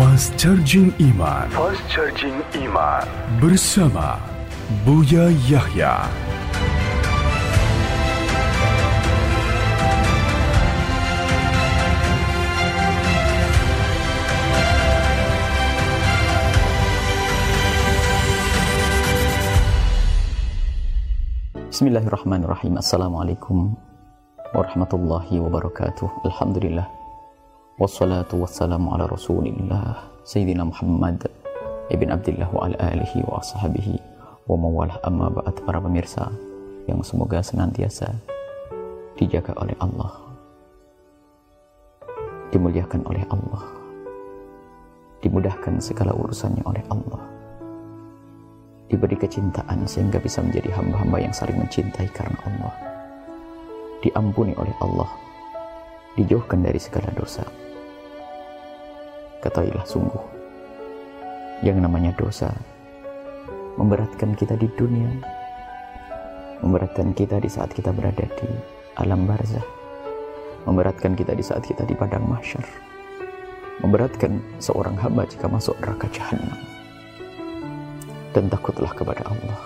Fast Charging Iman. Fast Charging Iman. Bersama Buya Yahya. Bismillahirrahmanirrahim. Assalamualaikum warahmatullahi wabarakatuh. Alhamdulillah. Wassalatu wassalamu ala rasulillah Sayyidina Muhammad Ibn Abdullah wa ala alihi wa ashabihi Wa mawalah amma ba'd para pemirsa Yang semoga senantiasa Dijaga oleh Allah Dimuliakan oleh Allah Dimudahkan segala urusannya oleh Allah Diberi kecintaan sehingga bisa menjadi hamba-hamba yang saling mencintai karena Allah Diampuni oleh Allah Dijauhkan dari segala dosa Ketahuilah sungguh, yang namanya dosa memberatkan kita di dunia, memberatkan kita di saat kita berada di alam barzah, memberatkan kita di saat kita di padang mahsyar, memberatkan seorang hamba jika masuk neraka jahanam. Dan takutlah kepada Allah.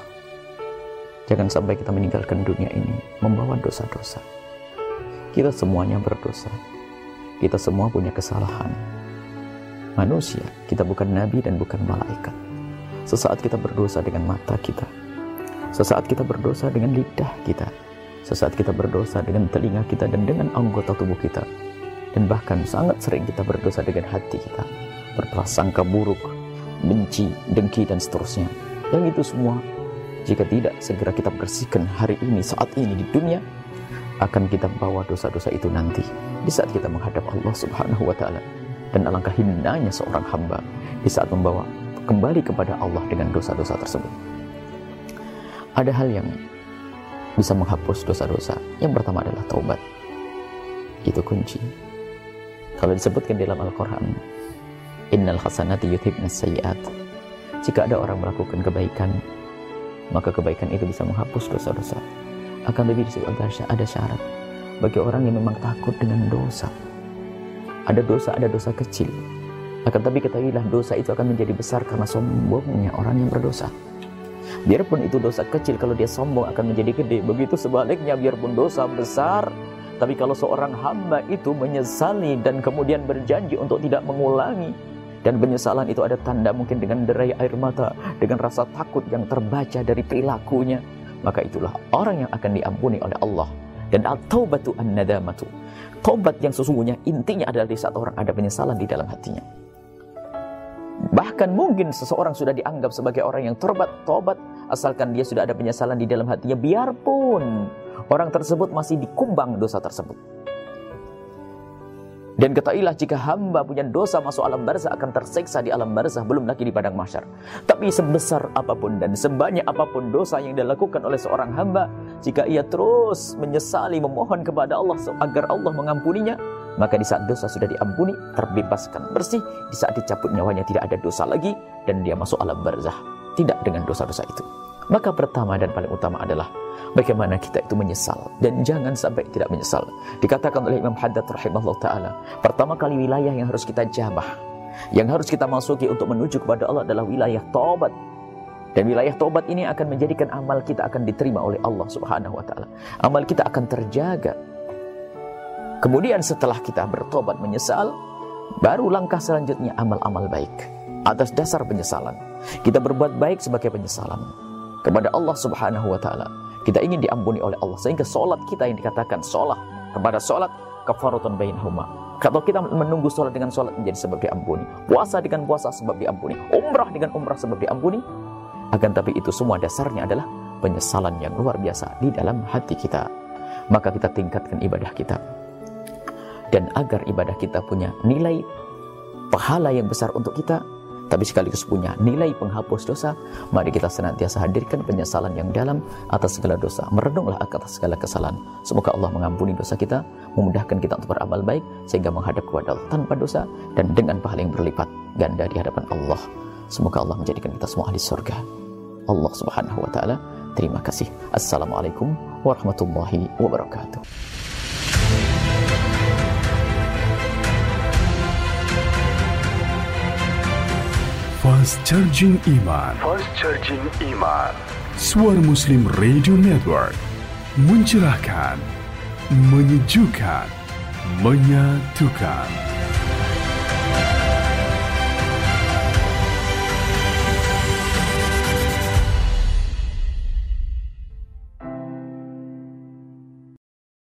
Jangan sampai kita meninggalkan dunia ini membawa dosa-dosa. Kita semuanya berdosa. Kita semua punya kesalahan manusia, kita bukan nabi dan bukan malaikat. Sesaat kita berdosa dengan mata kita, sesaat kita berdosa dengan lidah kita, sesaat kita berdosa dengan telinga kita dan dengan anggota tubuh kita, dan bahkan sangat sering kita berdosa dengan hati kita, berprasangka buruk, benci, dengki, dan seterusnya. Yang itu semua, jika tidak segera kita bersihkan hari ini, saat ini di dunia, akan kita bawa dosa-dosa itu nanti. Di saat kita menghadap Allah Subhanahu wa taala dan alangkah hinanya seorang hamba di saat membawa kembali kepada Allah dengan dosa-dosa tersebut. Ada hal yang bisa menghapus dosa-dosa. Yang pertama adalah taubat. Itu kunci. Kalau disebutkan dalam Al-Quran, Innal hasanati yuthibna sayyat. Jika ada orang melakukan kebaikan, maka kebaikan itu bisa menghapus dosa-dosa. Akan lebih ada syarat bagi orang yang memang takut dengan dosa ada dosa, ada dosa kecil. Akan tapi ketahuilah dosa itu akan menjadi besar karena sombongnya orang yang berdosa. Biarpun itu dosa kecil, kalau dia sombong akan menjadi gede. Begitu sebaliknya, biarpun dosa besar, tapi kalau seorang hamba itu menyesali dan kemudian berjanji untuk tidak mengulangi, dan penyesalan itu ada tanda mungkin dengan derai air mata, dengan rasa takut yang terbaca dari perilakunya, maka itulah orang yang akan diampuni oleh Allah. Dan at-taubatu an-nadamatu. Tobat yang sesungguhnya intinya adalah di saat orang ada penyesalan di dalam hatinya. Bahkan mungkin seseorang sudah dianggap sebagai orang yang tobat, tobat asalkan dia sudah ada penyesalan di dalam hatinya biarpun orang tersebut masih dikumbang dosa tersebut. Dan ketahuilah jika hamba punya dosa masuk alam barzah akan terseksa di alam barzah belum lagi di padang mahsyar. Tapi sebesar apa pun dan sebanyak apa pun dosa yang dilakukan oleh seorang hamba, jika ia terus menyesali memohon kepada Allah agar Allah mengampuninya, maka di saat dosa sudah diampuni, terbebaskan bersih, di saat dicabut nyawanya tidak ada dosa lagi dan dia masuk alam barzah. Tidak dengan dosa-dosa itu. Maka pertama dan paling utama adalah bagaimana kita itu menyesal dan jangan sampai tidak menyesal. Dikatakan oleh Imam Haddad rahimahullah taala, pertama kali wilayah yang harus kita jamah, yang harus kita masuki untuk menuju kepada Allah adalah wilayah taubat. Dan wilayah taubat ini akan menjadikan amal kita akan diterima oleh Allah Subhanahu wa taala. Amal kita akan terjaga. Kemudian setelah kita bertobat menyesal, baru langkah selanjutnya amal-amal baik atas dasar penyesalan. Kita berbuat baik sebagai penyesalan kepada Allah Subhanahu wa taala. Kita ingin diampuni oleh Allah sehingga sholat kita yang dikatakan sholat kepada sholat kafaratun bainahuma. Kalau kita menunggu sholat dengan sholat menjadi sebab diampuni, puasa dengan puasa sebab diampuni, umrah dengan umrah sebab diampuni, akan tapi itu semua dasarnya adalah penyesalan yang luar biasa di dalam hati kita. Maka kita tingkatkan ibadah kita. Dan agar ibadah kita punya nilai pahala yang besar untuk kita, tapi sekaligus punya nilai penghapus dosa, mari kita senantiasa hadirkan penyesalan yang dalam atas segala dosa. Merenunglah atas segala kesalahan. Semoga Allah mengampuni dosa kita, memudahkan kita untuk beramal baik, sehingga menghadap kepada Allah tanpa dosa, dan dengan pahala yang berlipat ganda di hadapan Allah. Semoga Allah menjadikan kita semua ahli surga. Allah subhanahu wa ta'ala, terima kasih. Assalamualaikum warahmatullahi wabarakatuh. Fast Charging Iman. Fast Charging Iman. Suara Muslim Radio Network. Mencerahkan, menyejukkan, menyatukan.